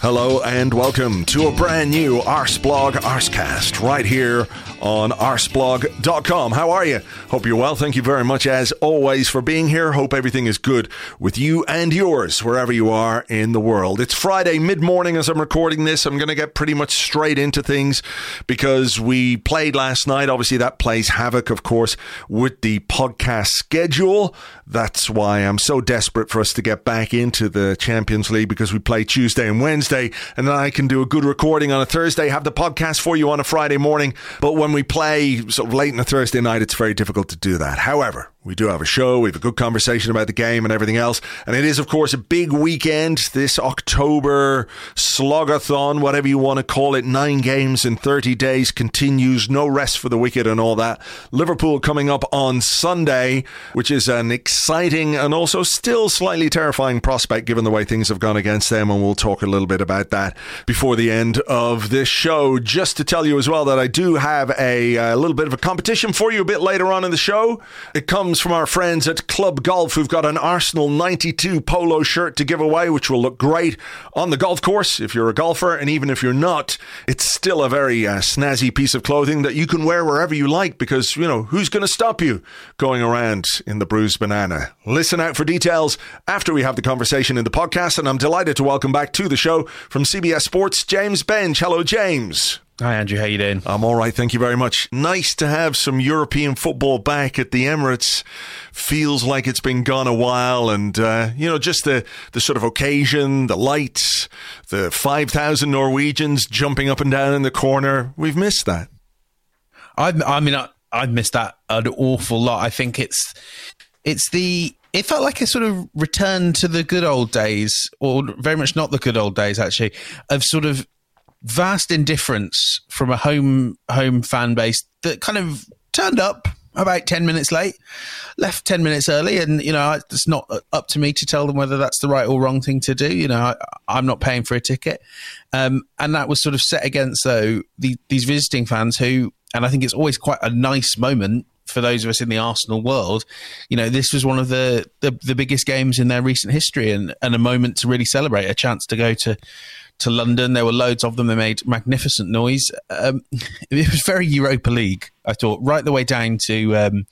Hello and welcome to a brand new Arsblog Arscast right here on arsblog.com. How are you? Hope you're well. Thank you very much as always for being here. Hope everything is good with you and yours wherever you are in the world. It's Friday mid-morning as I'm recording this. I'm going to get pretty much straight into things because we played last night. Obviously that plays havoc of course with the podcast schedule. That's why I'm so desperate for us to get back into the Champions League because we play Tuesday and Wednesday and then I can do a good recording on a Thursday, have the podcast for you on a Friday morning. But when we play sort of late on a Thursday night, it's very difficult to do that. However, we do have a show. We have a good conversation about the game and everything else. And it is, of course, a big weekend. This October slogathon, whatever you want to call it, nine games in 30 days continues. No rest for the wicked and all that. Liverpool coming up on Sunday, which is an exciting and also still slightly terrifying prospect given the way things have gone against them. And we'll talk a little bit about that before the end of this show. Just to tell you as well that I do have a, a little bit of a competition for you a bit later on in the show. It comes from our friends at Club Golf who've got an Arsenal 92 polo shirt to give away, which will look great on the golf course if you're a golfer. And even if you're not, it's still a very uh, snazzy piece of clothing that you can wear wherever you like because, you know, who's going to stop you going around in the bruised banana? Listen out for details after we have the conversation in the podcast. And I'm delighted to welcome back to the show from CBS Sports, James Benge. Hello, James. Hi Andrew, how you doing? I'm all right, thank you very much. Nice to have some European football back at the Emirates. Feels like it's been gone a while, and uh, you know, just the the sort of occasion, the lights, the five thousand Norwegians jumping up and down in the corner. We've missed that. I, I mean, I, I've missed that an awful lot. I think it's it's the it felt like a sort of return to the good old days, or very much not the good old days, actually, of sort of vast indifference from a home home fan base that kind of turned up about 10 minutes late left 10 minutes early. And you know it's not up to me to tell them whether that's the right or wrong thing to do. You know I, am not paying for a ticket. Um, and that was sort of set against though the, these visiting fans who and i think it's always quite a nice moment for those of us in the Arsenal world, you know, this was one of the, the, the biggest games in their recent history and, and a moment to really celebrate, a chance to go to to London. There were loads of them. They made magnificent noise. Um, it was very Europa League, I thought, right the way down to um,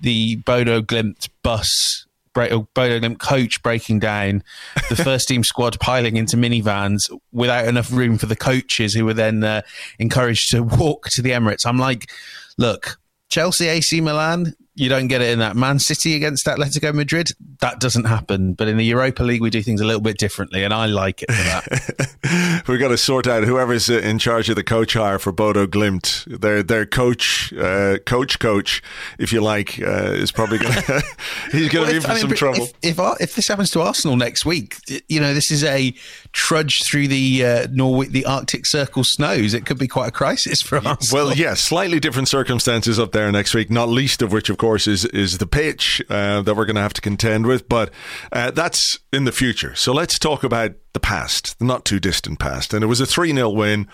the Bodo Glimt bus. Bodo Glimt coach breaking down, the first team squad piling into minivans without enough room for the coaches who were then uh, encouraged to walk to the Emirates. I'm like, look, Chelsea, AC Milan, you don't get it in that. Man City against Atletico Madrid, that doesn't happen. But in the Europa League, we do things a little bit differently, and I like it for that. We've got to sort out whoever's in charge of the coach hire for Bodo Glimt. Their their coach, uh, coach, coach, if you like, uh, is probably going to he's going to well, be in for I mean, some trouble. If if, if, this happens to Arsenal next week, you know, this is a trudge through the uh, Norway, the Arctic Circle snows. It could be quite a crisis for us. Well, yeah, slightly different circumstances up there next week. Not least of which, of course course, is is the pitch uh, that we're going to have to contend with. But uh, that's in the future. So let's talk about the past, the not too distant past. And it was a 3 0 win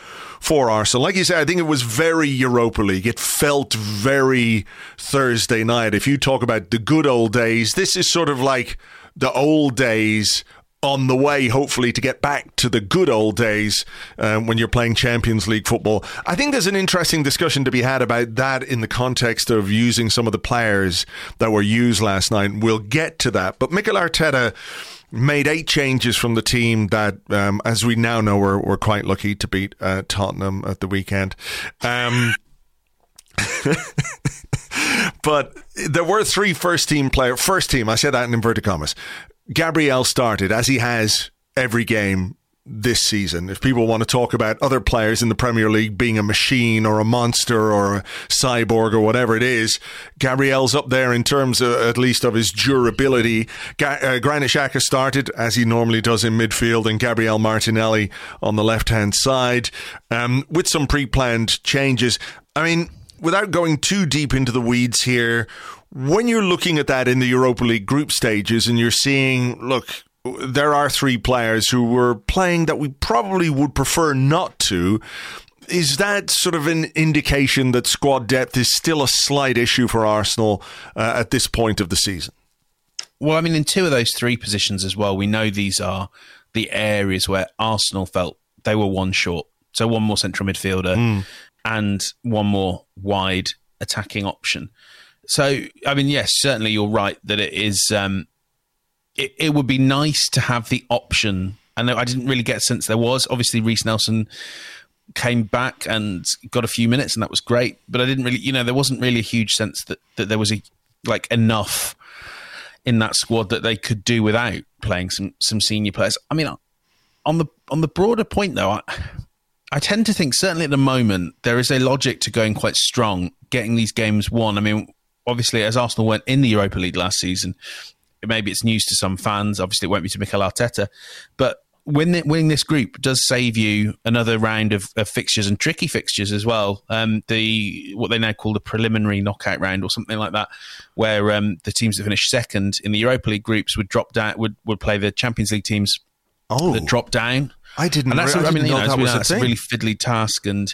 for Arsenal. Like you said, I think it was very Europa League. It felt very Thursday night. If you talk about the good old days, this is sort of like the old days on the way, hopefully, to get back to the good old days um, when you're playing Champions League football. I think there's an interesting discussion to be had about that in the context of using some of the players that were used last night. We'll get to that. But Mikel Arteta made eight changes from the team that, um, as we now know, we're, we're quite lucky to beat uh, Tottenham at the weekend. Um, but there were three first team player, first team. I said that in inverted commas. Gabriel started as he has every game this season. If people want to talk about other players in the Premier League being a machine or a monster or a cyborg or whatever it is, Gabriel's up there in terms of, at least of his durability. Ga- uh, Granit Xhaka started as he normally does in midfield and Gabriel Martinelli on the left hand side um, with some pre planned changes. I mean, without going too deep into the weeds here, when you're looking at that in the Europa League group stages and you're seeing, look, there are three players who were playing that we probably would prefer not to. Is that sort of an indication that squad depth is still a slight issue for Arsenal uh, at this point of the season? Well, I mean, in two of those three positions as well, we know these are the areas where Arsenal felt they were one short. So one more central midfielder mm. and one more wide attacking option. So, I mean, yes, certainly you're right that it is. Um, it, it would be nice to have the option. And I didn't really get a sense there was. Obviously, Reiss Nelson came back and got a few minutes, and that was great. But I didn't really, you know, there wasn't really a huge sense that that there was a like enough in that squad that they could do without playing some some senior players. I mean, on the on the broader point though, I, I tend to think certainly at the moment there is a logic to going quite strong, getting these games won. I mean, obviously as Arsenal went in the Europa League last season, maybe it's news to some fans. Obviously, it won't be to Mikel Arteta, but win, winning this group does save you another round of, of fixtures and tricky fixtures as well. Um, the what they now call the preliminary knockout round or something like that, where um, the teams that finish second in the Europa League groups would drop down would would play the Champions League teams oh. that drop down. I didn't. And that's, re- I, I mean, you know, that was that's a, a really fiddly task and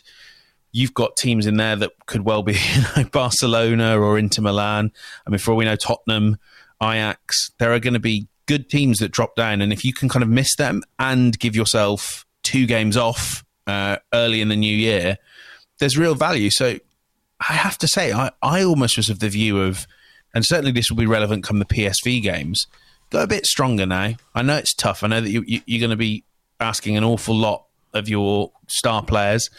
you've got teams in there that could well be you know, Barcelona or Inter Milan. I mean, for all we know, Tottenham Ajax. There are going to be good teams that drop down, and if you can kind of miss them and give yourself two games off uh, early in the new year, there's real value. So I have to say, I, I almost was of the view of, and certainly this will be relevant come the PSV games. Go a bit stronger now. I know it's tough. I know that you, you, you're going to be asking an awful lot of your star players.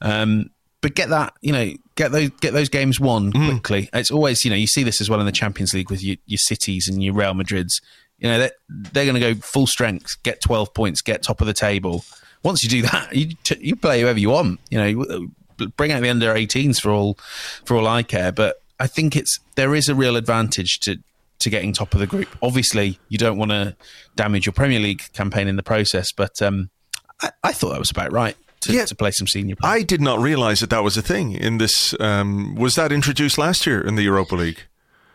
Um, but get that you know get those get those games won mm. quickly. It's always you know you see this as well in the Champions League with your, your cities and your Real Madrids. You know they're, they're going to go full strength, get twelve points, get top of the table. Once you do that, you t- you play whoever you want. You know, bring out the under 18s for all for all I care. But I think it's there is a real advantage to to getting top of the group. Obviously, you don't want to damage your Premier League campaign in the process, but um, I, I thought that was about right to, yeah, to play some senior players. I did not realise that that was a thing in this. Um, was that introduced last year in the Europa League?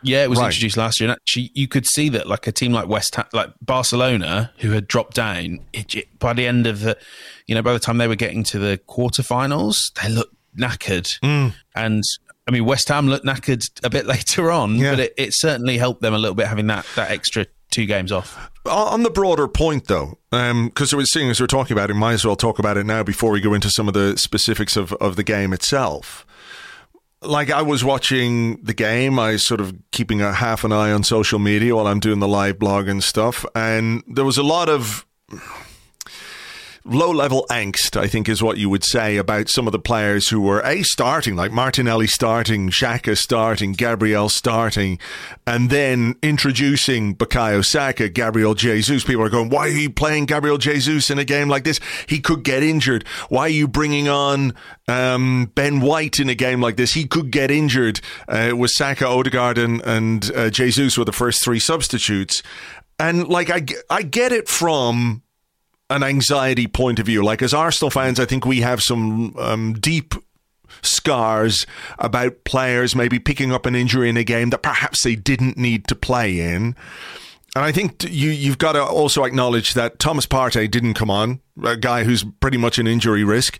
Yeah, it was right. introduced last year, and actually, you could see that like a team like West, Ham, like Barcelona, who had dropped down, it, it, by the end of the, you know, by the time they were getting to the quarterfinals, they looked knackered, mm. and I mean, West Ham looked knackered a bit later on, yeah. but it, it, certainly helped them a little bit having that that extra two games off. On the broader point, though, because um, seeing as we're talking about it, might as well talk about it now before we go into some of the specifics of, of the game itself. Like I was watching the game, I sort of keeping a half an eye on social media while I'm doing the live blog and stuff, and there was a lot of low level angst, I think, is what you would say about some of the players who were a starting, like Martinelli starting, Xhaka starting, Gabriel starting, and then introducing Bukayo Saka, Gabriel Jesus. People are going, why are you playing Gabriel Jesus in a game like this? He could get injured. Why are you bringing on um, Ben White in a game like this? He could get injured. Uh, with Saka, Odegaard, and, and uh, Jesus were the first three substitutes. And like I, I get it from an anxiety point of view. Like as Arsenal fans, I think we have some um, deep scars about players maybe picking up an injury in a game that perhaps they didn't need to play in. And I think you you've got to also acknowledge that Thomas Partey didn't come on, a guy who's pretty much an injury risk.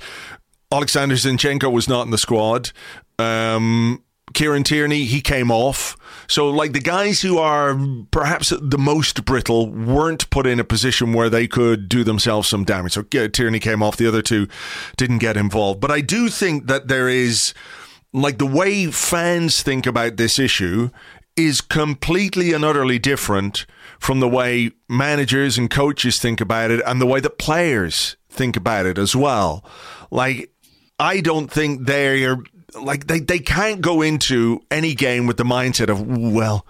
Alexander Zinchenko was not in the squad. Um, Kieran Tierney, he came off. So, like the guys who are perhaps the most brittle weren't put in a position where they could do themselves some damage. So, Tierney came off, the other two didn't get involved. But I do think that there is, like, the way fans think about this issue is completely and utterly different from the way managers and coaches think about it and the way that players think about it as well. Like, I don't think they're like they, they can't go into any game with the mindset of well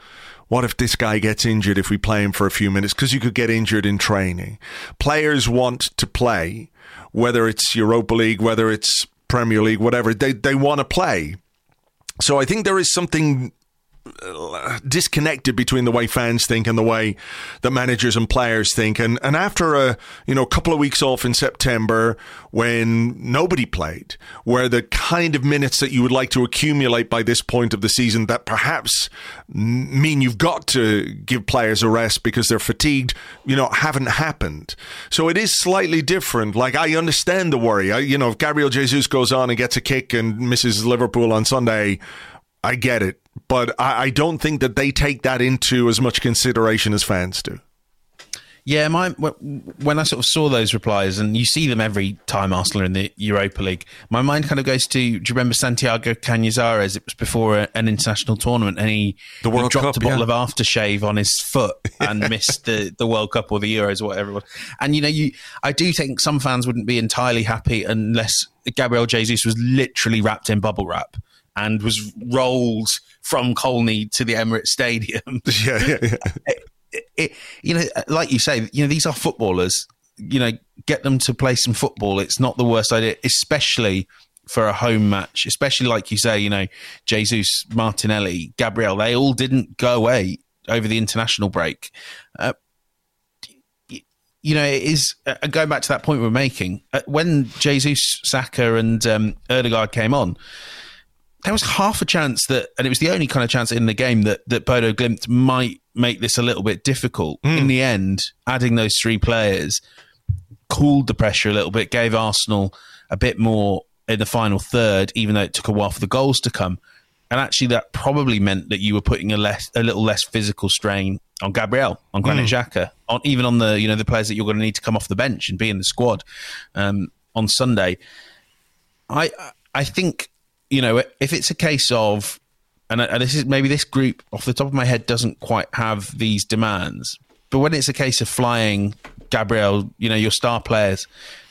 what if this guy gets injured if we play him for a few minutes? Because you could get injured in training. Players want to play whether it's europa league whether it's premier league whatever they, they want to play. So i think there is something disconnected between the way fans think and the way the managers and players think. And and after a you know couple of weeks off in September when nobody played, where the kind of minutes that you would like to accumulate by this point of the season that perhaps mean you've got to give players a rest because they're fatigued, you know, haven't happened. So it is slightly different. Like I understand the worry. I, you know, if Gabriel Jesus goes on and gets a kick and misses Liverpool on Sunday, I get it but I, I don't think that they take that into as much consideration as fans do. Yeah, my when I sort of saw those replies, and you see them every time Arsenal are in the Europa League, my mind kind of goes to. Do you remember Santiago Canizares? It was before a, an international tournament, and he, the World he dropped Cup, a bottle yeah. of aftershave on his foot and missed the, the World Cup or the Euros or whatever it was. And you know, you I do think some fans wouldn't be entirely happy unless Gabriel Jesus was literally wrapped in bubble wrap and was rolled from Colney to the Emirates Stadium. Yeah, yeah, yeah. It, it, you know, like you say, you know, these are footballers. You know, get them to play some football. It's not the worst idea, especially for a home match. Especially like you say, you know, Jesus, Martinelli, Gabriel. They all didn't go away over the international break. Uh, you know, it is uh, going back to that point we we're making. Uh, when Jesus, Saka, and um, Odegaard came on, there was half a chance that, and it was the only kind of chance in the game that that Bodo Glimt might make this a little bit difficult. Mm. In the end, adding those three players cooled the pressure a little bit, gave Arsenal a bit more in the final third, even though it took a while for the goals to come. And actually, that probably meant that you were putting a less, a little less physical strain on Gabriel, on Granit mm. Xhaka, on even on the you know the players that you're going to need to come off the bench and be in the squad um, on Sunday. I I think you know, if it's a case of, and, this is maybe this group off the top of my head doesn't quite have these demands, but when it's a case of flying Gabriel, you know, your star players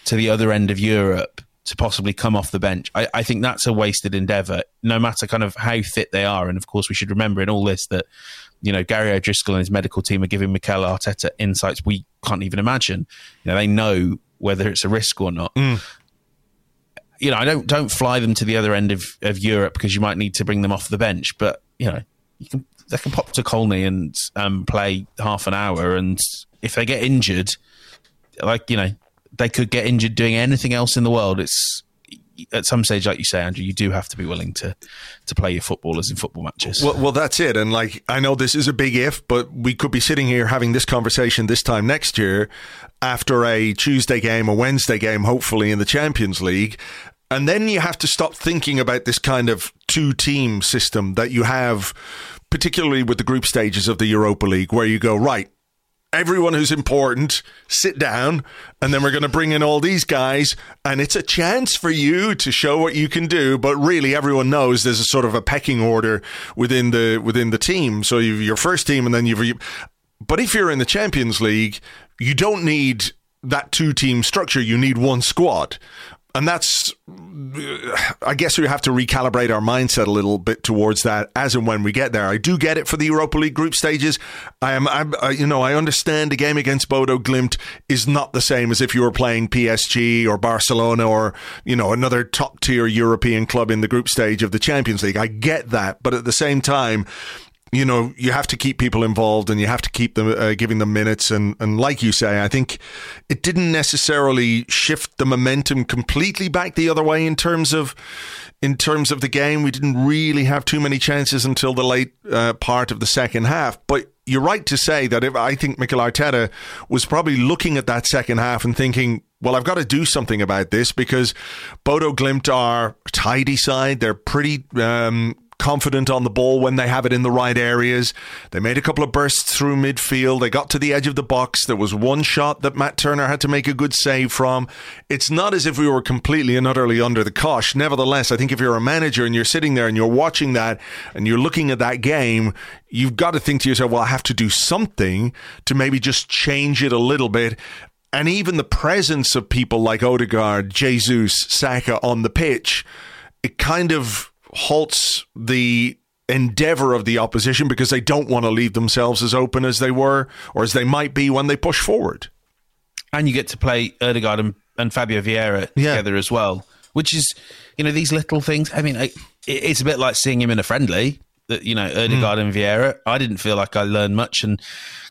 to the other end of Europe to possibly come off the bench, I, I think that's a wasted endeavour, no matter kind of how fit they are. And of course, we should remember in all this that you know, Gary O'Driscoll and his medical team are giving Mikel Arteta insights we can't even imagine. You know, they know whether it's a risk or not. Mm you know, I don't don't fly them to the other end of, of Europe because you might need to bring them off the bench. But you know, you can they can pop to Colney and um, play half an hour, and if they get injured, like you know, they could get injured doing anything else in the world. It's at some stage, like you say, Andrew, you do have to be willing to to play your footballers in football matches. Well, well, that's it. And like, I know this is a big if, but we could be sitting here having this conversation this time next year after a Tuesday game, a Wednesday game, hopefully in the Champions League. And then you have to stop thinking about this kind of two team system that you have, particularly with the group stages of the Europa League, where you go, right, everyone who's important, sit down, and then we're going to bring in all these guys, and it's a chance for you to show what you can do. But really, everyone knows there's a sort of a pecking order within the within the team. So you've your first team, and then you've. But if you're in the Champions League, you don't need that two team structure. You need one squad and that's I guess we have to recalibrate our mindset a little bit towards that as and when we get there. I do get it for the Europa League group stages. I am, I'm, uh, you know, I understand the game against Bodo Glimt is not the same as if you were playing PSG or Barcelona or you know another top tier European club in the group stage of the Champions League. I get that, but at the same time you know, you have to keep people involved and you have to keep them uh, giving them minutes. And, and like you say, I think it didn't necessarily shift the momentum completely back the other way in terms of in terms of the game. We didn't really have too many chances until the late uh, part of the second half. But you're right to say that if I think Mikel Arteta was probably looking at that second half and thinking, well, I've got to do something about this because Bodo Glimt are tidy side. They're pretty um, confident on the ball when they have it in the right areas. They made a couple of bursts through midfield. They got to the edge of the box. There was one shot that Matt Turner had to make a good save from. It's not as if we were completely and utterly under the cosh. Nevertheless, I think if you're a manager and you're sitting there and you're watching that and you're looking at that game, you've got to think to yourself, well, I have to do something to maybe just change it a little bit. And even the presence of people like Odegaard, Jesus, Saka on the pitch, it kind of halts the endeavor of the opposition because they don't want to leave themselves as open as they were or as they might be when they push forward. And you get to play Odegaard and, and Fabio Vieira Yeah. together as well, which is, you know, these little things. I mean, I, it- it's a bit like seeing him in a friendly. That you know, Odegaard hmm. and Vieira. I didn't feel like I learned much, and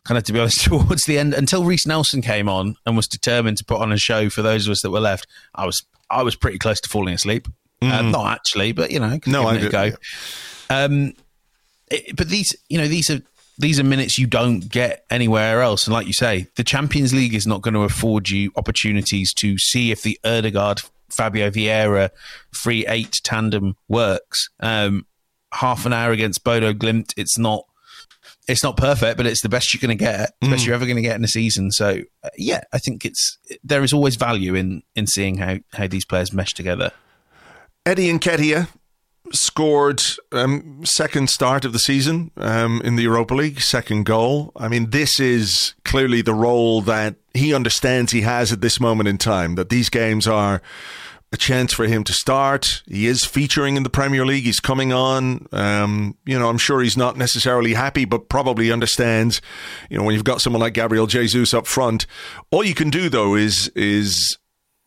kind of to be honest, towards the end, until Reiss Nelson came on and was determined to put on a show for those of us that were left, I was I was pretty close to falling asleep. Uh, not actually, but you know, No, I it a do- go. Um, it- but these, you know, these are these are minutes you don't get anywhere else. And like you say, the Champions League is not going to afford you opportunities to see if the Odegaard Fabio Vieira free eight tandem works. Um, half an hour against Bodo Glimt, it's not. It's not perfect, but it's the best you're going to get, the best you're ever going to get in a season. So, uh, yeah, I think it's there is always value in in seeing how how these players mesh together. Eddie Nketiah scored um, second start of the season um, in the Europa League, second goal. I mean, this is clearly the role that he understands he has at this moment in time. That these games are a chance for him to start. He is featuring in the Premier League. He's coming on. Um, you know, I'm sure he's not necessarily happy, but probably understands. You know, when you've got someone like Gabriel Jesus up front, all you can do though is is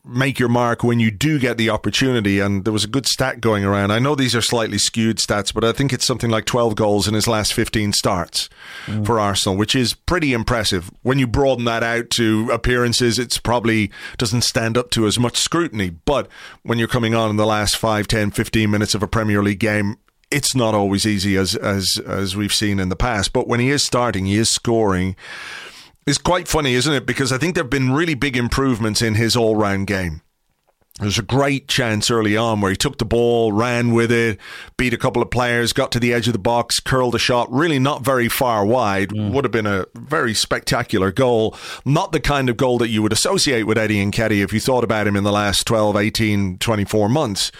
make your mark when you do get the opportunity. And there was a good stat going around. I know these are slightly skewed stats, but I think it's something like 12 goals in his last 15 starts mm. for Arsenal, which is pretty impressive. When you broaden that out to appearances, it's probably doesn't stand up to as much scrutiny. But when you're coming on in the last 5, 10, 15 minutes of a Premier League game, it's not always easy as as as we've seen in the past. But when he is starting, he is scoring. It's quite funny, isn't it? Because I think there have been really big improvements in his all round game. There's a great chance early on where he took the ball, ran with it, beat a couple of players, got to the edge of the box, curled a shot, really not very far wide. Mm. Would have been a very spectacular goal. Not the kind of goal that you would associate with Eddie and Nketiah if you thought about him in the last 12, 18, 24 months.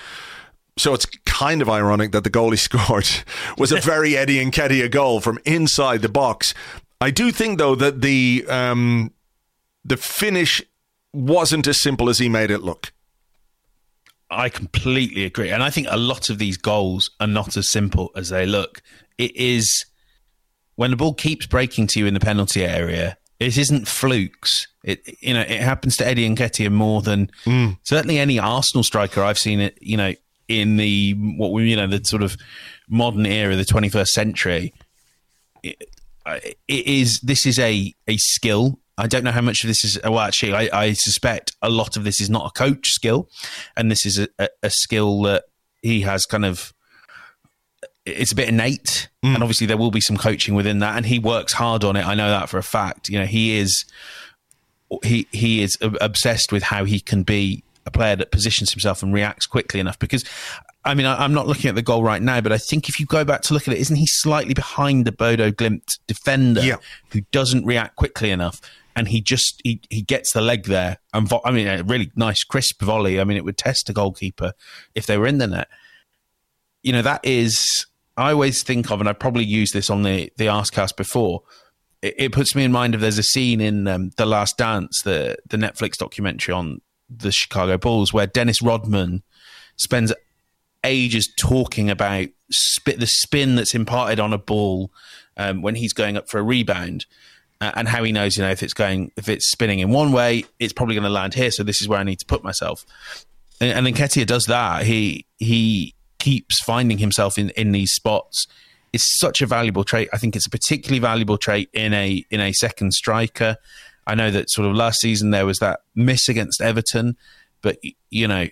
So it's kind of ironic that the goal he scored was a very Eddie and Nketiah goal from inside the box. I do think though that the um, the finish wasn't as simple as he made it look. I completely agree. And I think a lot of these goals are not as simple as they look. It is when the ball keeps breaking to you in the penalty area, it isn't flukes. It you know, it happens to Eddie and Nketiah more than certainly any Arsenal striker I've seen it, you know, in the what we you know, the sort of modern era, the 21st century. It, Uh, it is this is a a skill. I don't know how much of this is. Well, actually, I, I suspect a lot of this is not a coach skill, and this is a, a, a skill that he has kind of. It's a bit innate, mm. and obviously there will be some coaching within that, and he works hard on it. I know that for a fact. You know, he is he he is obsessed with how he can be a player that positions himself and reacts quickly enough. Because, I mean, I, I'm not looking at the goal right now, but I think if you go back to look at it, isn't he slightly behind the Bodo Glimt defender Yeah. who doesn't react quickly enough? And he just he, he gets the leg there, and vo- I mean, a really nice crisp volley. I mean, it would test a goalkeeper if they were in the net. You know, that is I always think of, and I probably used this on the the Arscast before it, it puts me in mind of there's a scene in um, The Last Dance, the the Netflix documentary on the Chicago Bulls, where Dennis Rodman spends ages talking about spit the spin that's imparted on a ball um, when he's going up for a rebound. Uh, and how he knows, you know, if it's going, if it's spinning in one way, it's probably going to land here. So this is where I need to put myself. And, and Nketiah does that. He he keeps finding himself in in these spots. It's such a valuable trait. I think it's a particularly valuable trait in a in a second striker. I know that sort of last season there was that miss against Everton, but you know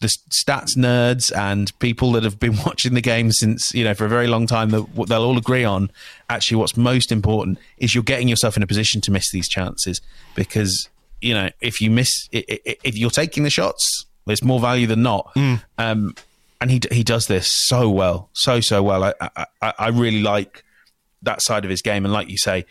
the stats nerds and people that have been watching the game since you know for a very long time that what they'll all agree on actually what's most important is you're getting yourself in a position to miss these chances because you know if you miss if you're taking the shots there's more value than not. Um and he he does this so well, so so well. I, I I really like that side of his game, and like you say,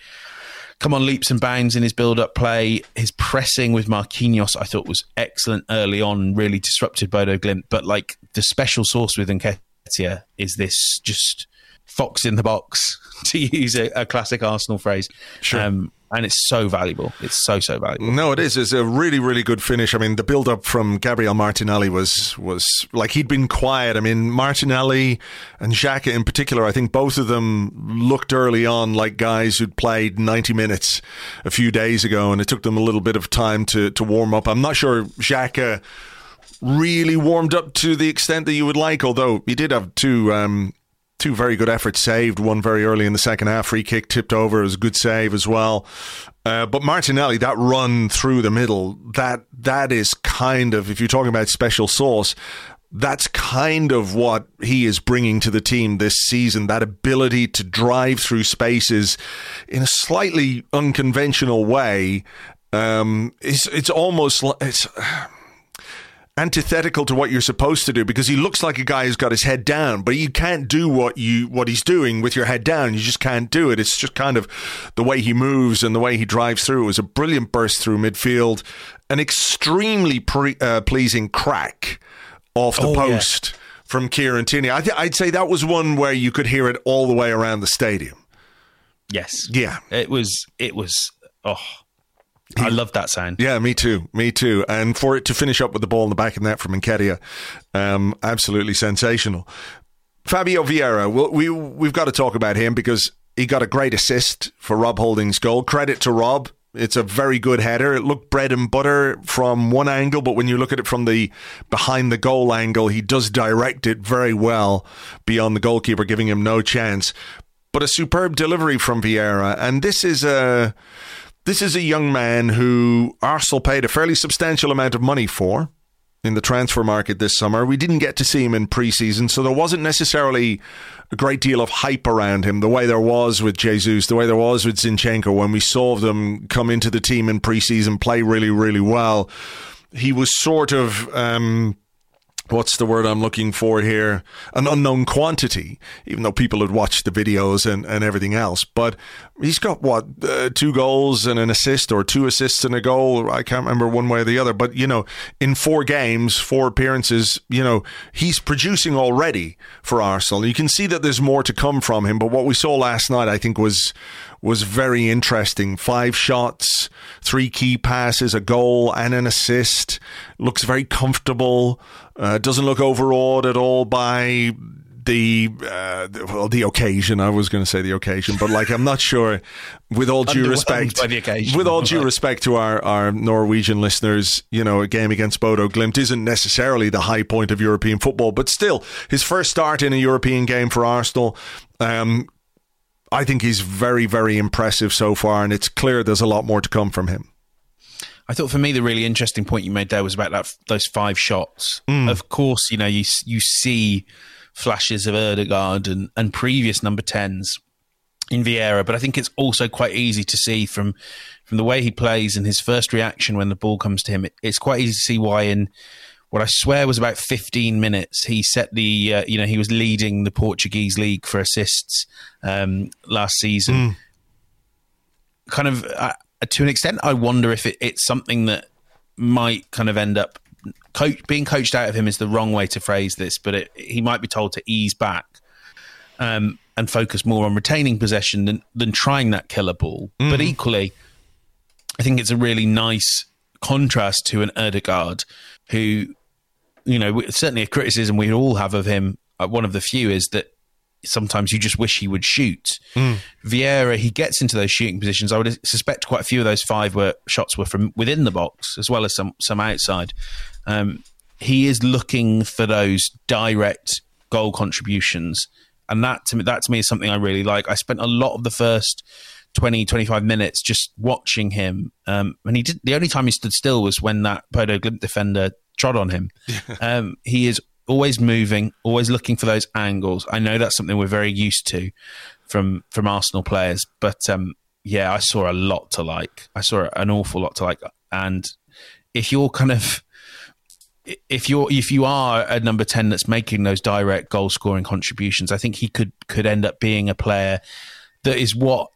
come on leaps and bounds in his build-up play. His pressing with Marquinhos, I thought was excellent early on, really disrupted Bodo Glimt. But like the special sauce with Nketiah is this just fox in the box, to use a, a classic Arsenal phrase. Sure. Um, and it's so valuable. It's so so valuable. No, it is. It's a really really good finish. I mean, the build up from Gabriel Martinelli was was like he'd been quiet. I mean, Martinelli and Xhaka in particular, I think both of them looked early on like guys who'd played 90 minutes a few days ago, and it took them a little bit of time to to warm up. I'm not sure Xhaka really warmed up to the extent that you would like, although he did have two um, two very good efforts saved. One very early in the second half, free kick tipped over. Was a good save as well. Uh, but Martinelli, that run through the middle, that that is kind of, if you're talking about special sauce, that's kind of what he is bringing to the team this season. That ability to drive through spaces in a slightly unconventional way. Um, it's it's almost like it's antithetical to what you're supposed to do because he looks like a guy who's got his head down, but you can't do what you what he's doing with your head down. You just can't do it. It's just kind of the way he moves and the way he drives through. It was a brilliant burst through midfield, an extremely pre, uh, pleasing crack off the oh, post yeah. from Kieran Tierney. I th- I'd say that was one where you could hear it all the way around the stadium. Yes. Yeah. It was. It was. Oh I love that sound. Yeah, me too. Me too. And for it to finish up with the ball in the back of that from Nketiah, um, absolutely sensational. Fabio Vieira, we, we've got to talk about him because he got a great assist for Rob Holding's goal. Credit to Rob. It's a very good header. It looked bread and butter from one angle, but when you look at it from the behind the goal angle, he does direct it very well beyond the goalkeeper, giving him no chance. But a superb delivery from Vieira. And this is a. This is a young man who Arsenal paid a fairly substantial amount of money for in the transfer market this summer. We didn't get to see him in preseason, so there wasn't necessarily a great deal of hype around him, the way there was with Jesus, the way there was with Zinchenko when we saw them come into the team in preseason, play really, really well. He was sort of. Um, what's the word I'm looking for here? An unknown quantity, even though people had watched the videos and, and everything else. But he's got what, uh, two goals and an assist, or two assists and a goal. I can't remember one way or the other. But, you know, in four games, four appearances, you know, he's producing already for Arsenal. You can see that there's more to come from him. But what we saw last night, I think, was was very interesting. Five shots, three key passes, a goal, and an assist. Looks very comfortable. Uh, doesn't look overawed at all by the uh, well the occasion. I was going to say the occasion, but like I'm not sure. With all due respect, with all due respect to our our Norwegian listeners, you know, a game against Bodo Glimt isn't necessarily the high point of European football, but still, his first start in a European game for Arsenal. Um, I think he's very, very impressive so far, and it's clear there's a lot more to come from him. I thought for me the really interesting point you made there was about that those five shots. Mm. Of course, you know you you see flashes of Odegaard and, and previous number tens in Vieira, but I think it's also quite easy to see from from the way he plays and his first reaction when the ball comes to him. It, it's quite easy to see why in what I swear was about 15 minutes. He set the, uh, you know, he was leading the Portuguese league for assists um, last season. Mm. Kind of uh, to an extent, I wonder if it, it's something that might kind of end up coach, being coached out of him is the wrong way to phrase this, but it, he might be told to ease back um, and focus more on retaining possession than, than trying that killer ball. Mm. But equally, I think it's a really nice contrast to an Odegaard who you know, certainly a criticism we all have of him. Uh, one of the few is that sometimes you just wish he would shoot. Mm. Vieira, he gets into those shooting positions. I would suspect quite a few of those five were shots were from within the box as well as some some outside. Um, he is looking for those direct goal contributions, and that to me, that to me is something I really like. I spent a lot of the first 20, 25 minutes just watching him, um, and he did. The only time he stood still was when that Bodo Glimt defender trod on him. um, he is always moving, always looking for those angles. I know that's something we're very used to from from Arsenal players, but um, yeah, I saw a lot to like. I saw an awful lot to like, and if you're kind of if you're if you are a number ten that's making those direct goal scoring contributions, I think he could could end up being a player that is what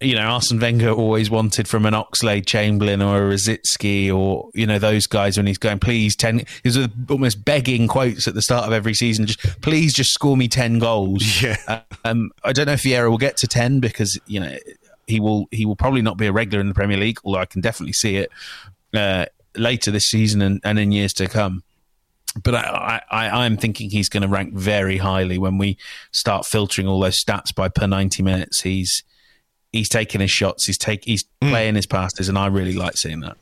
you know Arsene Wenger always wanted from an Oxlade Chamberlain or a Rosicky or you know those guys when he's going please ten he's almost begging quotes at the start of every season just please just score me 10 goals. Yeah. Um, I don't know if Vieira will get to 10 because you know he will he will probably not be a regular in the Premier League although I can definitely see it uh, later this season and, and in years to come. But I, I, I'm thinking he's going to rank very highly when we start filtering all those stats by per 90 minutes. He's he's taking his shots, he's take he's mm. playing his passes, and I really like seeing that.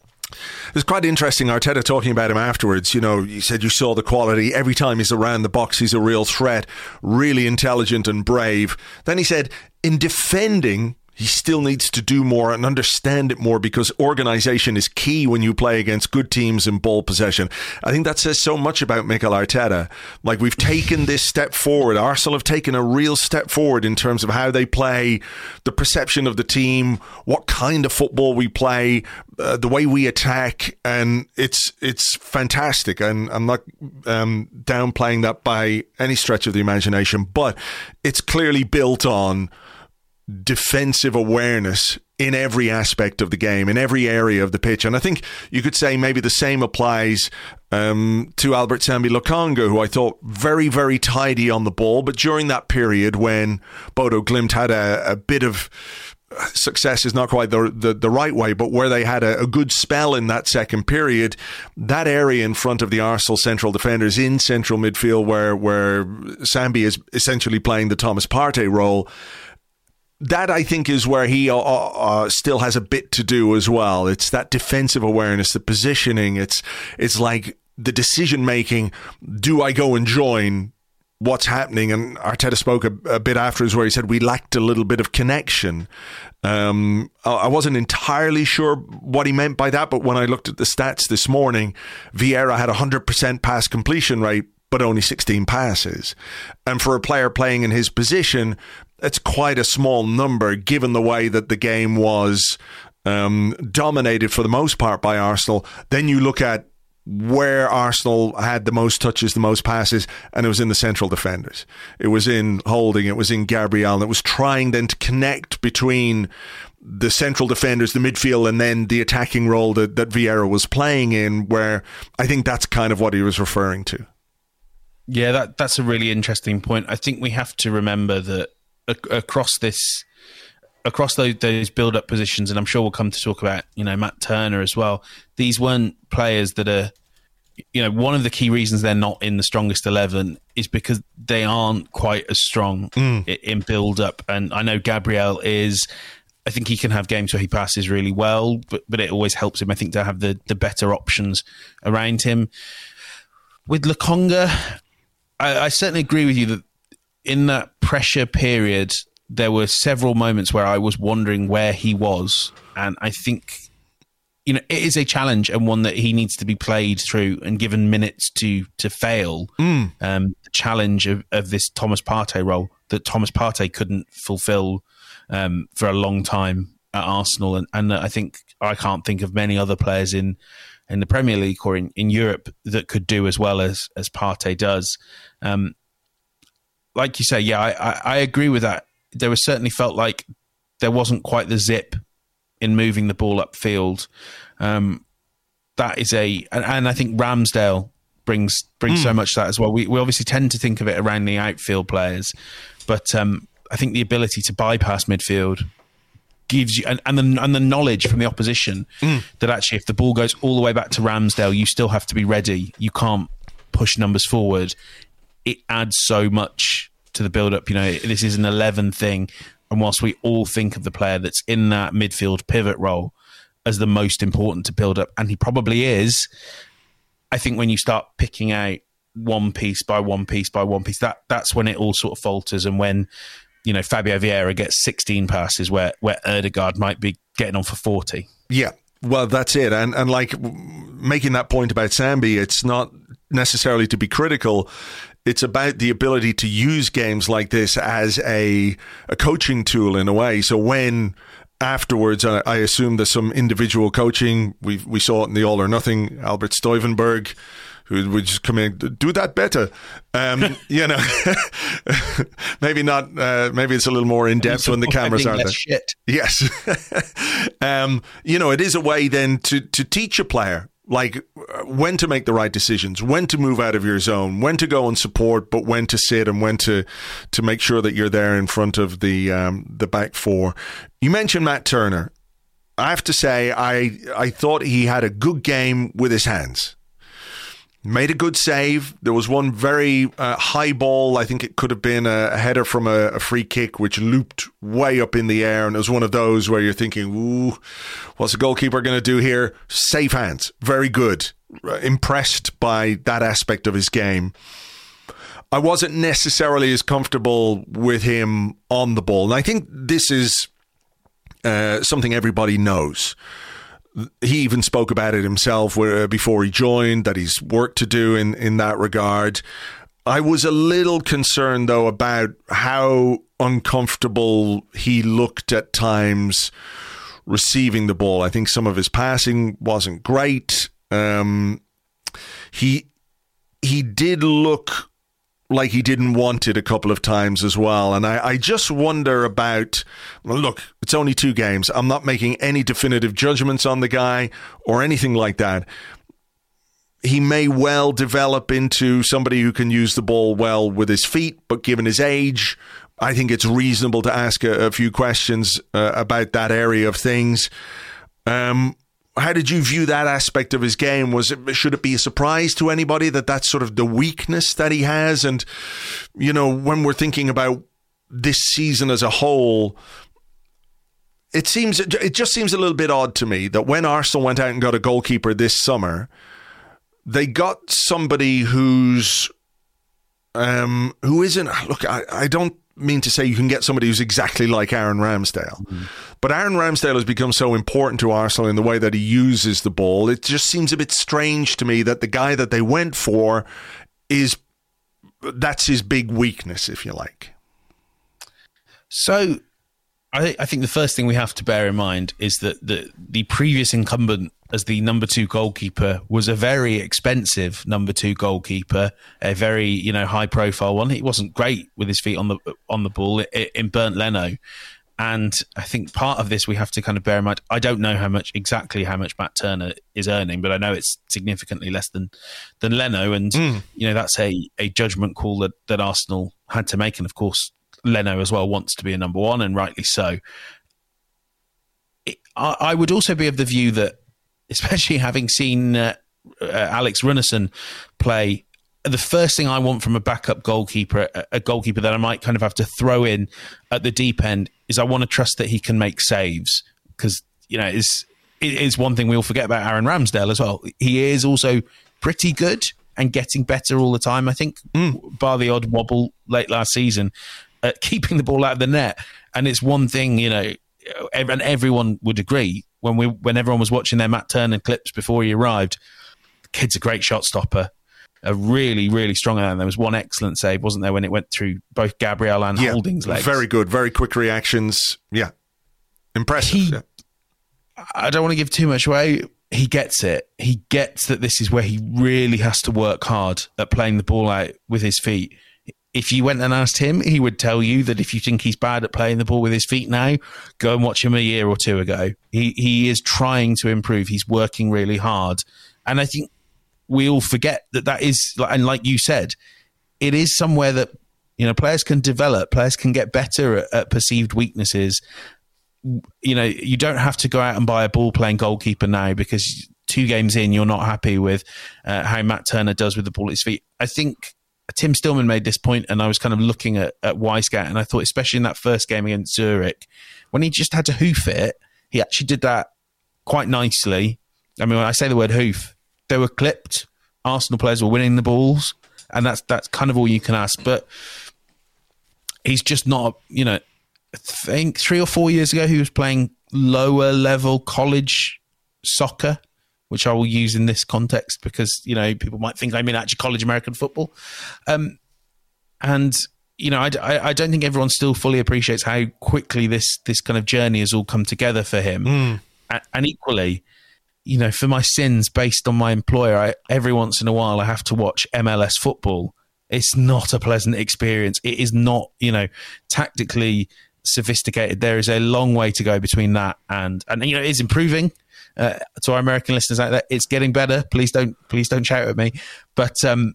It's quite interesting. Arteta talking about him afterwards. You know, you said you saw the quality every time he's around the box. He's a real threat, really intelligent and brave. Then he said, in defending, he still needs to do more and understand it more because organization is key when you play against good teams in ball possession. I think that says so much about Mikel Arteta. Like we've taken this step forward. Arsenal have taken a real step forward in terms of how they play, the perception of the team, what kind of football we play, uh, the way we attack, and it's it's fantastic. And I'm not um, downplaying that by any stretch of the imagination, but it's clearly built on defensive awareness in every aspect of the game, in every area of the pitch. And I think you could say maybe the same applies um, to Albert Sambi Lokonga, who I thought very, very tidy on the ball. But during that period when Bodo Glimt had a, a bit of success is not quite the, the, the right way, but where they had a, a, good spell in that second period, that area in front of the Arsenal central defenders in central midfield, where where Sambi is essentially playing the Thomas Partey role, that I think is where he uh, uh, uh, still has a bit to do as well. It's that defensive awareness, the positioning. It's it's like the decision making. Do I go and join? What's happening? And Arteta spoke a, a bit afterwards where he said we lacked a little bit of connection. Um, I wasn't entirely sure what he meant by that, but when I looked at the stats this morning, Vieira had a 100% pass completion rate, but only 16 passes. And for a player playing in his position, it's quite a small number given the way that the game was um, dominated for the most part by Arsenal. Then you look at where Arsenal had the most touches, the most passes, and it was in the central defenders. It was in Holding, it was in Gabriel, and it was trying then to connect between the central defenders, the midfield, and then the attacking role that, that Vieira was playing in, where I think that's kind of what he was referring to. Yeah, that that's a really interesting point. I think we have to remember that across this across those, those build up positions, and I'm sure we'll come to talk about you know Matt Turner as well. These weren't players that are you know one of the key reasons they're not in the strongest eleven is because they aren't quite as strong mm. in build up. And I know Gabriel is. I think he can have games where he passes really well, but but it always helps him. I think to have the the better options around him. With Lokonga, I, I certainly agree with you that in that pressure period, there were several moments where I was wondering where he was, and I think you know it is a challenge and one that he needs to be played through and given minutes to to fail. Mm. Um, the challenge of, of this Thomas Partey role that Thomas Partey couldn't fulfil um, for a long time at Arsenal, and, and I think I can't think of many other players in in the Premier League or in, in Europe that could do as well as as Partey does. Um, like you say, yeah, I, I, I agree with that. There was certainly felt like there wasn't quite the zip in moving the ball upfield. Um, that is a, and, and, I think Ramsdale brings brings mm. so much that as well. We we obviously tend to think of it around the outfield players, but um, I think the ability to bypass midfield gives you and, and the and the knowledge from the opposition mm. that actually if the ball goes all the way back to Ramsdale, you still have to be ready. You can't push numbers forward it adds so much to the build up. You know, this is an 11 thing. And whilst we all think of the player that's in that midfield pivot role as the most important to build up, and he probably is, I think when you start picking out one piece by one piece by one piece, that that's when it all sort of falters. And when, you know, Fabio Vieira gets 16 passes where, where Odegaard might be getting on for 40. Yeah. Well, that's it. And, and like making that point about Sambi, it's not necessarily to be critical it's about the ability to use games like this as a, a coaching tool in a way. So when afterwards, I, I assume there's some individual coaching. We we saw it in the All or Nothing. Albert Stuivenberg, who would just come in, do that better. Um, you know, maybe not. Uh, maybe it's a little more in depth when the cameras aren't there. Shit. Yes, um, you know, it is a way then to to teach a player like when to make the right decisions, when to move out of your zone, when to go and support, but when to sit and when to to make sure that you're there in front of the um, the back four. You mentioned Matt Turner. I have to say, I I thought he had a good game with his hands made a good save. There was one very uh, high ball. I think it could have been a, a header from a, a, free kick, which looped way up in the air. And it was one of those where you're thinking, ooh, what's the goalkeeper going to do here? Safe hands. Very good. Impressed by that aspect of his game. I wasn't necessarily as comfortable with him on the ball. And I think this is uh, something everybody knows he even spoke about it himself uh, before he joined that he's work to do in, in that regard. I was a little concerned though about how uncomfortable he looked at times receiving the ball. I think some of his passing wasn't great. Um, he he did look like he didn't want it a couple of times as well. And I, I just wonder about look, it's only two games. I'm not making any definitive judgments on the guy or anything like that. He may well develop into somebody who can use the ball well with his feet, but given his age, I think it's reasonable to ask a, a few questions uh, about that area of things. Um, how did you view that aspect of his game? Was it should it be a surprise to anybody that that's sort of the weakness that he has? And you know, when we're thinking about this season as a whole, it seems it just seems a little bit odd to me that when Arsenal went out and got a goalkeeper this summer, they got somebody who's um, who isn't. Look, I, I don't mean to say you can get somebody who's exactly like Aaron Ramsdale. Mm-hmm. But Aaron Ramsdale has become so important to Arsenal in the way that he uses the ball. It just seems a bit strange to me that the guy that they went for is that's his big weakness, if you like. So I, I think the first thing we have to bear in mind is that the, the previous incumbent as the number two goalkeeper was a very expensive number two goalkeeper, a very you know high profile one. He wasn't great with his feet on the on the ball in Bernd Leno, and I think part of this we have to kind of bear in mind. I don't know how much exactly how much Matt Turner is earning, but I know it's significantly less than than Leno, and mm. you know that's a a judgment call that that Arsenal had to make, and of course Leno as well wants to be a number one, and rightly so. I, I would also be of the view that especially having seen uh, uh, Alex Runarsson play. The first thing I want from a backup goalkeeper, a goalkeeper that I might kind of have to throw in at the deep end, is I want to trust that he can make saves because you know it's it is one thing we all forget about Aaron Ramsdale as well. He is also pretty good and getting better all the time. I think, mm. bar the odd wobble late last season, at keeping the ball out of the net. And it's one thing, you know, and everyone would agree when we when everyone was watching their Matt Turner clips before he arrived. The kid's a great shot stopper, a really really strong. And there was one excellent save, wasn't there, when it went through both Gabriel and yeah, Holding's legs. Very good, very quick reactions. Yeah, impressive. He, yeah. I don't want to give too much away. He gets it. He gets that this is where he really has to work hard at playing the ball out with his feet if you went and asked him, he would tell you that if you think he's bad at playing the ball with his feet now, go and watch him a year or two ago. He he is trying to improve. He's working really hard, and I think we all forget that that is and like you said, it is somewhere that you know players can develop, players can get better at, at perceived weaknesses. You know, you don't have to go out and buy a ball playing goalkeeper now because two games in you're not happy with uh, how Matt Turner does with the ball at his feet. I think Tim Stillman made this point, and I was kind of looking at, at and I thought, especially in that first game against Zurich, when he just had to hoof it, he actually did that quite nicely. I mean, when I say the word hoof, they were clipped. Arsenal players were winning the balls, and that's that's kind of all you can ask. But he's just not, you know, I think three or four years ago he was playing lower level college soccer which I will use in this context because you know people might think I mean actually college American football, um, and you know I, I, I, don't think everyone still fully appreciates how quickly this this kind of journey has all come together for him, mm. and, and equally, you know, for my sins based on my employer, I, every once in a while I have to watch MLS football. It's not a pleasant experience. It is not, you know, tactically sophisticated. There is a long way to go between that and and you know it is improving. Uh, to our American listeners out there, it's getting better. Please don't please don't shout at me, but um,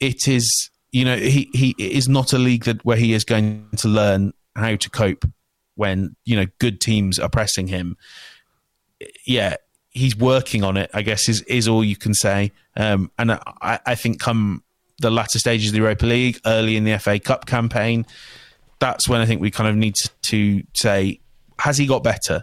it is you know he he is not a league that where he is going to learn how to cope when you know good teams are pressing him. Yeah, he's working on it. I guess is is all you can say. Um, and I, I think come the latter stages of the Europa League, early in the FA Cup campaign, that's when I think we kind of need to say, has he got better?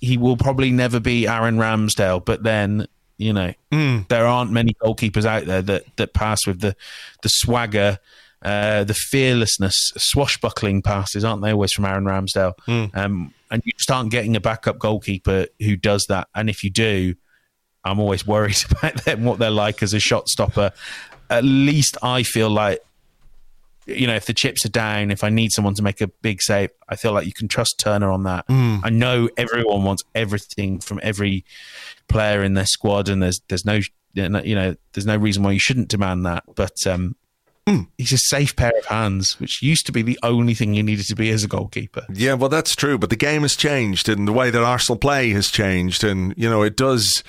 He will probably never be Aaron Ramsdale, but then you know mm. there aren't many goalkeepers out there that that pass with the the swagger. Uh, the fearlessness, swashbuckling passes, aren't they always from Aaron Ramsdale? Mm. Um, and you just aren't getting a backup goalkeeper who does that. And if you do, I'm always worried about them, what they're like as a shot stopper. At least I feel like you know, if the chips are down, if I need someone to make a big save, I feel like you can trust Turner on that. Mm. I know everyone wants everything from every player in their squad, and there's there's no you know there's no reason why you shouldn't demand that. But um, mm. he's a safe pair of hands, which used to be the only thing you needed to be as a goalkeeper. Yeah, well, that's true. But the game has changed, and the way that Arsenal play has changed, and you know it does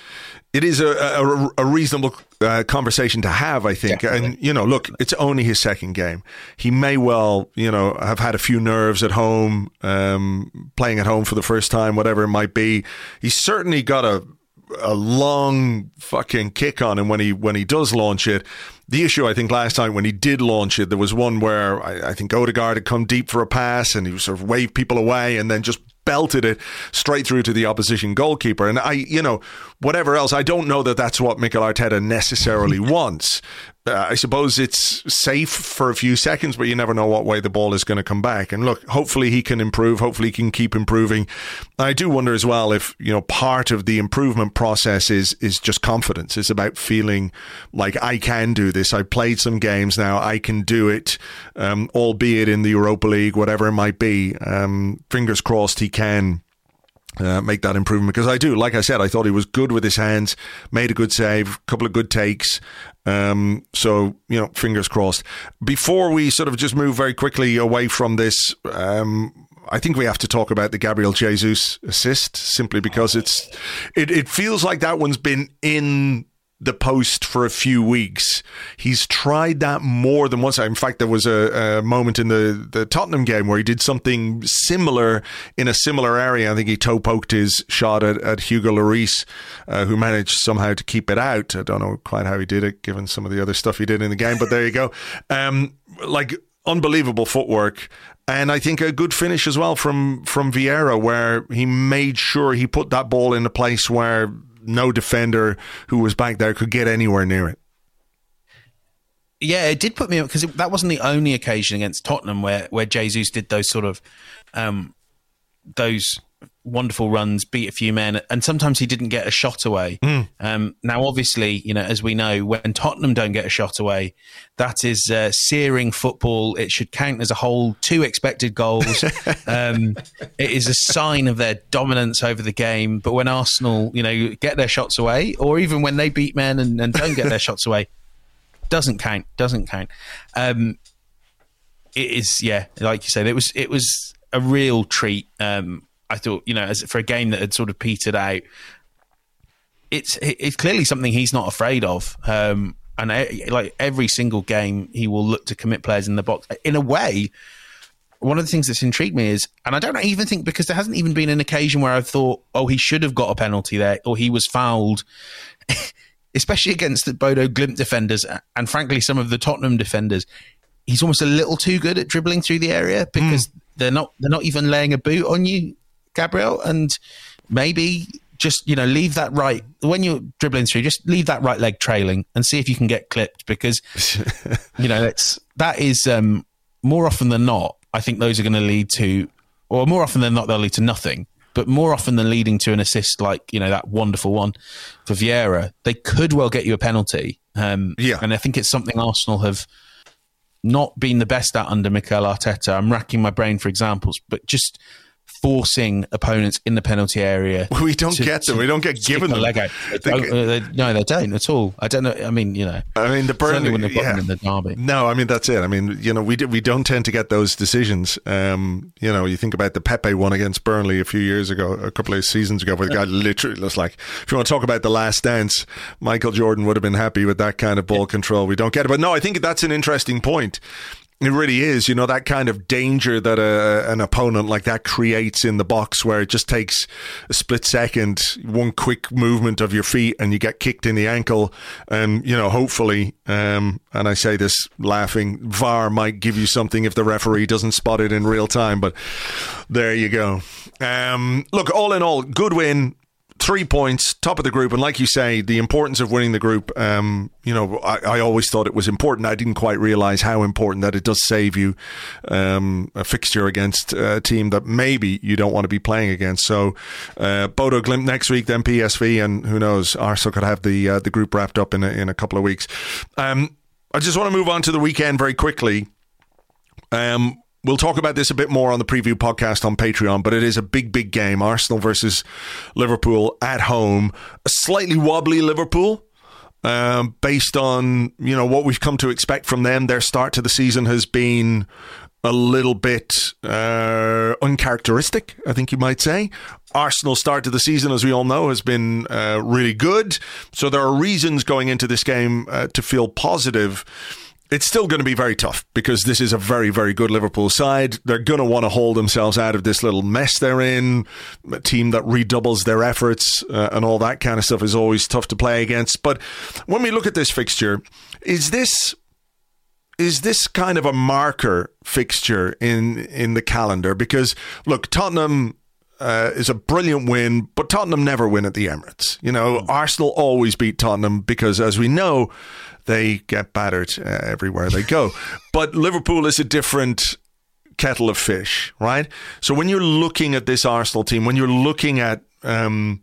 it is a, a, a reasonable uh, conversation to have, I think. Definitely. And, you know, look, it's only his second game. He may well, you know, have had a few nerves at home, um, playing at home for the first time, whatever it might be. He's certainly got a, a long fucking kick on him when he when he does launch it. The issue, I think, last time when he did launch it, there was one where I, I think Odegaard had come deep for a pass and he sort of waved people away and then just belted it straight through to the opposition goalkeeper. And I, you know, whatever else, I don't know that that's what Mikel Arteta necessarily wants. Uh, I suppose it's safe for a few seconds, but you never know what way the ball is going to come back. And look, hopefully he can improve. Hopefully he can keep improving. I do wonder as well if you know part of the improvement process is is just confidence. It's about feeling like I can do this. I played some games now. I can do it, um, albeit in the Europa League, whatever it might be. Um, fingers crossed he can uh, make that improvement because I do. Like I said, I thought he was good with his hands, made a good save, couple of good takes. Um, so you know, fingers crossed. Before we sort of just move very quickly away from this. Um, I think we have to talk about the Gabriel Jesus assist simply because it's it, it feels like that one's been in the post for a few weeks. He's tried that more than once. In fact, there was a, a, moment in the, the Tottenham game where he did something similar in a similar area. I think he toe poked his shot at, at Hugo Lloris, uh, who managed somehow to keep it out. I don't know quite how he did it, given some of the other stuff he did in the game, but there you go. Um, like unbelievable footwork and I think a good finish as well from from Vieira, where he made sure he put that ball in a place where no defender who was back there could get anywhere near it. Yeah, it did put me because that wasn't the only occasion against Tottenham where where Jesus did those sort of um, those wonderful runs, beat a few men, and sometimes he didn't get a shot away. Mm. Um, now, obviously, you know, as we know, when Tottenham don't get a shot away, that is uh, searing football. It should count as a whole two expected goals. um, it is a sign of their dominance over the game. But when Arsenal, you know, get their shots away, or even when they beat men and, and don't get their shots away, doesn't count. Doesn't count. Um, it is, yeah, like you said, it was it was a real treat. Um, I thought, you know, as for a game that had sort of petered out, it's it's clearly something he's not afraid of. Um, and like every single game, he will look to commit players in the box. In a way, one of the things that's intrigued me is, and I don't even think because there hasn't even been an occasion where I've thought, oh, he should have got a penalty there, or he was fouled, especially against the Bodo Glimt defenders, and frankly, some of the Tottenham defenders. He's almost a little too good at dribbling through the area because mm. they're not they're not even laying a boot on you Gabriel, and maybe just you know leave that right when you're dribbling through just leave that right leg trailing and see if you can get clipped because you know it's that is um, more often than not i think those are going to lead to or more often than not they'll lead to nothing but more often than leading to an assist like you know that wonderful one for Vieira they could well get you a penalty. Um, yeah. and i think it's something arsenal have not been the best at under Mikel Arteta. I'm racking my brain for examples but just forcing opponents in the penalty area. We don't to- get them. We don't get given the them. leg out. They They don't- get- they- no, they don't at all. I don't know. I mean, you know, I mean, the Burnley when they've yeah. in the derby. No, I mean that's it. I mean, you know, we do, we don't tend to get those decisions. Um, you know, you think about the Pepe one against Burnley a few years ago, a couple of seasons ago, where the guy literally looks like. If you want to talk about the last dance, Michael Jordan would have been happy with that kind of ball control. We don't get it, but no, I think that's an interesting point. It really is, you know, that kind of danger that a, an opponent like that creates in the box where it just takes a split second, one quick movement of your feet and you get kicked in the ankle. And, you know, hopefully, um, and I say this laughing, VAR might give you something if the referee doesn't spot it in real time, but there you go. Um, look, all in all, good win three points, top of the group, and like you say, the importance of winning the group. Um, you know, I, I always thought it was important. I didn't quite realize how important that it does save you um, a fixture against a team that maybe you don't want to be playing against. So, uh, Bodo Glimt next week, then PSV, and who knows, Arsenal could have the uh, the group wrapped up in a, in a couple of weeks. Um, I just want to move on to the weekend very quickly. Um, we'll talk about this a bit more on the preview podcast on Patreon, but it is a big, big game. Arsenal versus Liverpool at home. A slightly wobbly Liverpool. Um, based on you know what we've come to expect from them, their start to the season has been a little bit uh, uncharacteristic, I think you might say. Arsenal's start to the season, as we all know, has been uh, really good. So there are reasons going into this game uh, to feel positive it's still going to be very tough because this is a very, very good Liverpool side. They're going to want to hold themselves out of this little mess they're in. A team that redoubles their efforts uh, and all that kind of stuff is always tough to play against. But when we look at this fixture, is this is this kind of a marker fixture in in the calendar? Because look, Tottenham uh, is a brilliant win, but Tottenham never win at the Emirates. You know, Arsenal always beat Tottenham because, as we know, they get battered uh, everywhere they go. but Liverpool is a different kettle of fish, right? So when you're looking at this Arsenal team, when you're looking at um,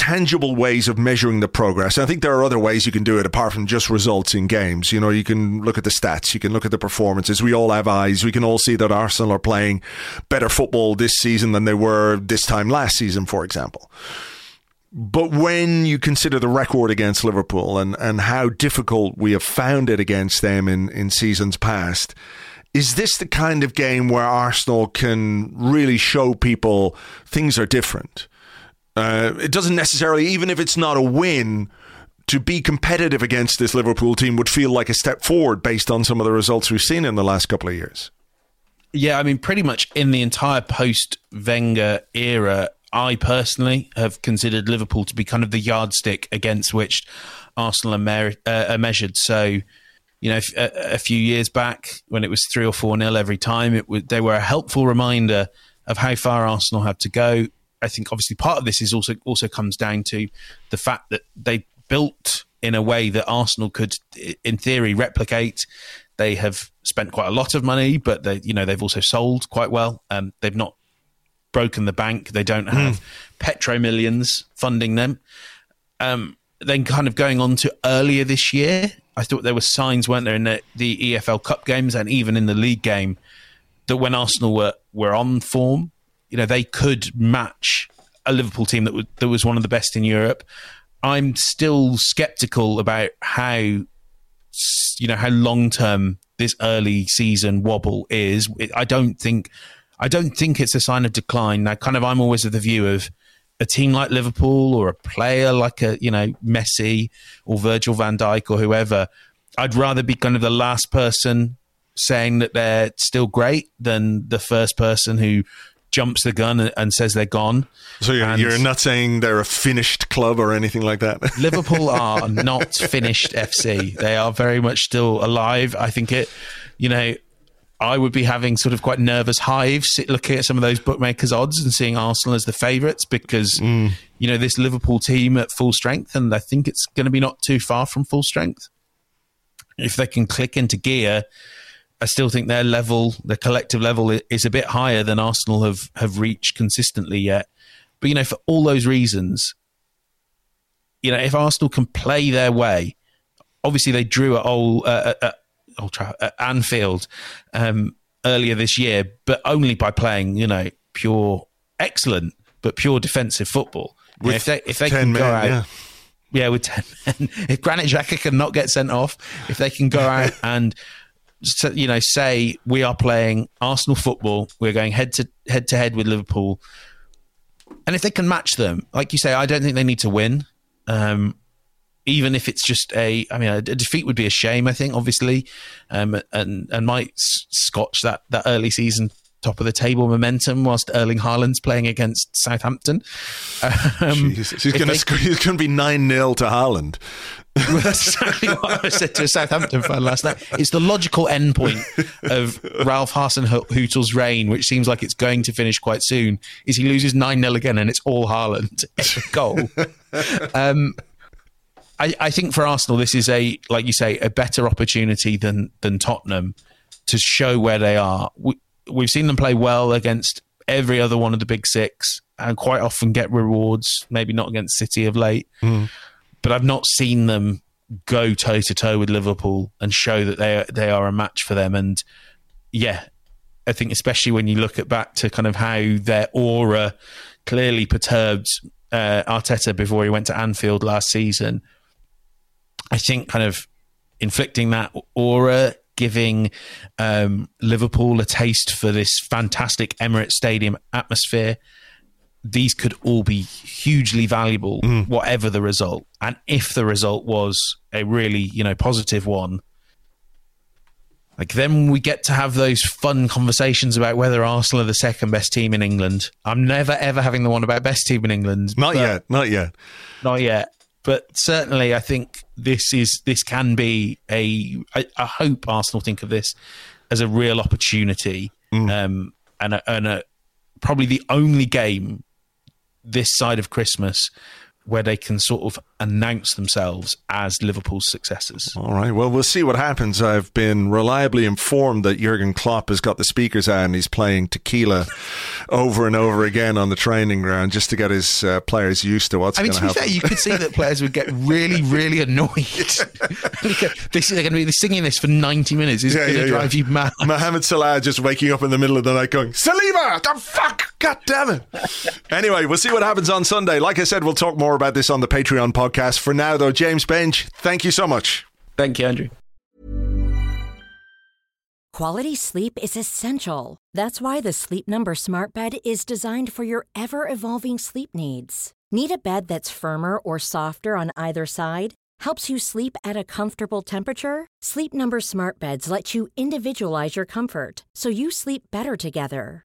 tangible ways of measuring the progress. I think there are other ways you can do it apart from just results in games. You know, you can look at the stats, you can look at the performances. We all have eyes. We can all see that Arsenal are playing better football this season than they were this time last season, for example. But when you consider the record against Liverpool and, and how difficult we have found it against them in, in seasons past, is this the kind of game where Arsenal can really show people things are different? Uh, it doesn't necessarily, even if it's not a win, to be competitive against this Liverpool team would feel like a step forward based on some of the results we've seen in the last couple of years. Yeah, I mean, pretty much in the entire post Wenger era, I personally have considered Liverpool to be kind of the yardstick against which Arsenal are, uh, are measured. So, you know, f- a, a few years back when it was three or four nil every time, it w- they were a helpful reminder of how far Arsenal had to go. I think obviously part of this is also also comes down to the fact that they built in a way that Arsenal could, in theory, replicate. They have spent quite a lot of money, but they, you know, they've also sold quite well. Um, they've not broken the bank. They don't have mm. petro millions funding them. Um, then, kind of going on to earlier this year, I thought there were signs, weren't there, in the, the EFL Cup games and even in the league game, that when Arsenal were were on form, you know, they could match a Liverpool team that, w- that was one of the best in Europe. I'm still skeptical about how, you know, how long term this early season wobble is. I don't think, I don't think it's a sign of decline. Now, kind of, I'm always of the view of a team like Liverpool or a player like a, you know, Messi or Virgil van Dijk or whoever. I'd rather be kind of the last person saying that they're still great than the first person who jumps the gun and says they're gone. So you're, you're, not saying they're a finished club or anything like that? Liverpool are not finished FC. They are very much still alive. I think it, you know, I would be having sort of quite nervous hives looking at some of those bookmakers' odds and seeing Arsenal as the favourites because, mm. you know, this Liverpool team at full strength, and I think it's going to be not too far from full strength. If they can click into gear, I still think their level, their collective level, is a bit higher than Arsenal have have reached consistently yet. But you know, for all those reasons, you know, if Arsenal can play their way, obviously they drew at Old, uh, at, Old Tra- at Anfield um, earlier this year, but only by playing, you know, pure excellent, but pure defensive football. With if they if they 10 can go out, yeah. yeah, with 10 men. If Granit Xhaka can not get sent off, if they can go out and you know say we are playing Arsenal football, we're going head to head to head with Liverpool, and if they can match them, like you say, I don't think they need to win. Um, even if it's just a, I mean, a, defeat would be a shame. I think, obviously, um, and and might scotch that that early season top of the table momentum whilst Erling Haaland's playing against Southampton. Um, Jesus. He's going to he's going to be nine 0 to Haaland. That's exactly what I said to a Southampton fan last night. It's the logical endpoint of Ralph Hasenhüttl's reign, which seems like it's going to finish quite soon. Is he loses nine 0 again, and it's all Haaland It's a goal. Um, I, I think for Arsenal, this is a like you say a better opportunity than than Tottenham to show where they are. We, we've seen them play well against every other one of the big six, and quite often get rewards. Maybe not against City of late but I've not seen them go toe to toe with Liverpool and show that they are, they are a match for them. And yeah, I think especially when you look at back to kind of how their aura clearly perturbed uh, Arteta before he went to Anfield last season. I think kind of inflicting that aura, giving um, Liverpool a taste for this fantastic Emirates Stadium atmosphere these could all be hugely valuable, whatever the result. And if the result was a really, you know, positive one, like then we get to have those fun conversations about whether Arsenal are the second best team in England. I'm never ever having the one about best team in England. Not yet. Not yet. not yet. But certainly, I think this is this can be a. I, I hope Arsenal think of this as a real opportunity, um, and a, and a, probably the only game this side of Christmas where they can sort of announce themselves as Liverpool's successors. All right. Well, we'll see what happens. I've been reliably informed that Jurgen Klopp has got the speakers on and he's playing tequila over and over again on the training ground just to get his uh, players used to what's I mean, to be happen. fair, you could see that players would get really, really annoyed. they they're going to be singing this for 90 minutes. It's Yeah, going to yeah, yeah. drive you mad. Mohamed Salah just waking up in the middle of the night going, Saliba, the fuck, god damn it. anyway, we'll see what happens on Sunday. Like I said, we'll talk more about this on the Patreon podcast. For now, though, James Benge, thank you so much. Thank you, Andrew. Quality sleep is essential. That's why the Sleep Number Smart Bed is designed for your ever evolving sleep needs. Need a bed that's firmer or softer on either side? Helps you sleep at a comfortable temperature? Sleep Number Smart Beds let you individualize your comfort so you sleep better together.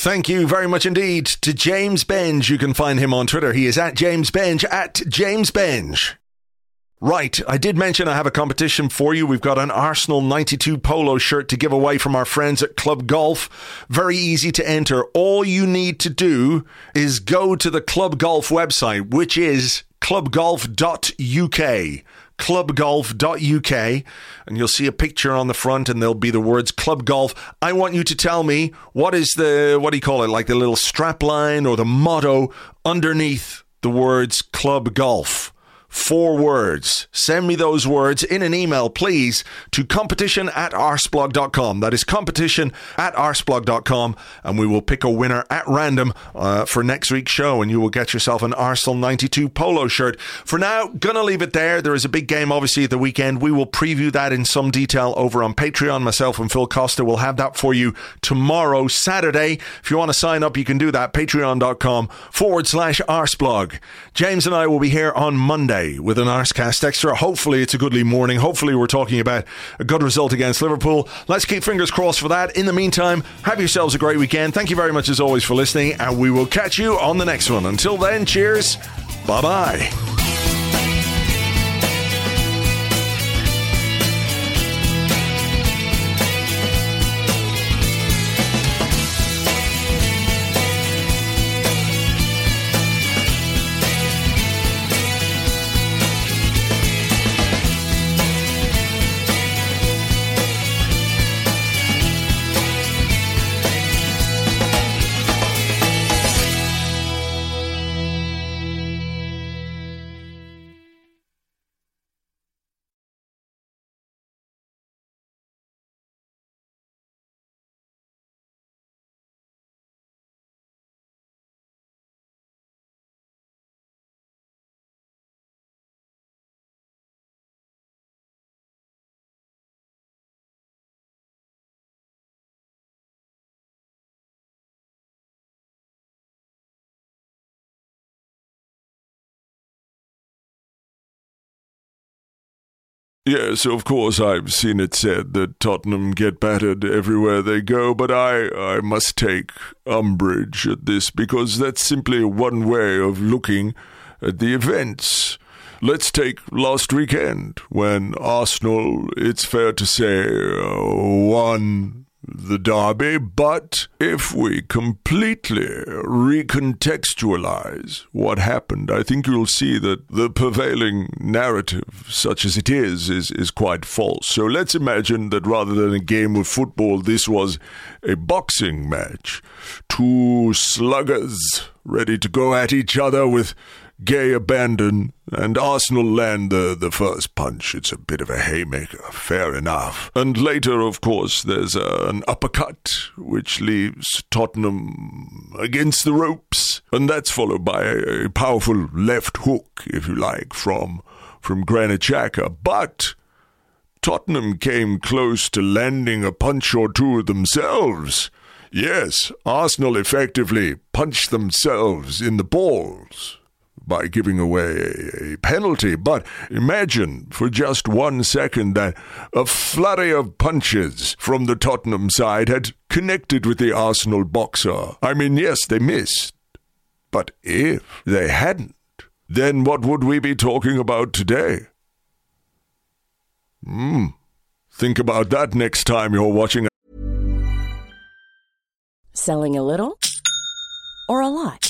Thank you very much indeed to James Benge. You can find him on Twitter. He is at James Benge, at James Benge. Right, I did mention I have a competition for you. We've got an Arsenal 92 polo shirt to give away from our friends at Club Golf. Very easy to enter. All you need to do is go to the Club Golf website, which is clubgolf.uk clubgolf.uk and you'll see a picture on the front and there'll be the words club golf. I want you to tell me what is the what do you call it like the little strap line or the motto underneath the words club golf four words. Send me those words in an email, please, to competition at arsblog.com. That is competition at arsblog.com, and we will pick a winner at random uh, for next week's show, and you will get yourself an Arsenal 92 polo shirt. For now, gonna leave it there. There is a big game, obviously, at the weekend. We will preview that in some detail over on Patreon. Myself and Phil Costa will have that for you tomorrow, Saturday. If you want to sign up, you can do that. Patreon.com forward slash arsblog. James and I will be here on Monday day with an Arscast Extra. Hopefully, it's a goodly morning. Hopefully, we're talking about a good result against Liverpool. Let's keep fingers crossed for that. In the meantime, have yourselves a great weekend. Thank you very much, as always, for listening, and we will catch you on the next one. Until then, cheers. Bye bye. Yes, of course, I've seen it said that Tottenham get battered everywhere they go, but I, I must take umbrage at this because that's simply one way of looking at the events. Let's take last weekend when Arsenal, it's fair to say, uh, won the derby, but if we completely recontextualize what happened, I think you'll see that the prevailing narrative, such as it is, is, is quite false. So let's imagine that rather than a game of football, this was a boxing match. Two sluggers ready to go at each other with Gay abandon, and Arsenal land the, the first punch. It's a bit of a haymaker, fair enough. And later, of course, there's uh, an uppercut, which leaves Tottenham against the ropes, and that's followed by a, a powerful left hook, if you like, from, from Granit Xhaka. But Tottenham came close to landing a punch or two themselves. Yes, Arsenal effectively punched themselves in the balls by giving away a penalty. But imagine for just one second that a flurry of punches from the Tottenham side had connected with the Arsenal boxer. I mean, yes, they missed. But if they hadn't, then what would we be talking about today? Hmm. Think about that next time you're watching. Selling a little or a lot?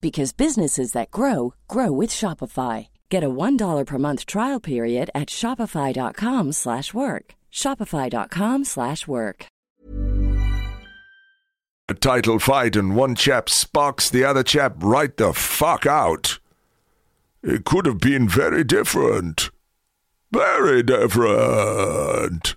because businesses that grow grow with Shopify. Get a $1 per month trial period at shopify.com/work. shopify.com/work. A title fight and one chap sparks the other chap right the fuck out. It could have been very different. Very different.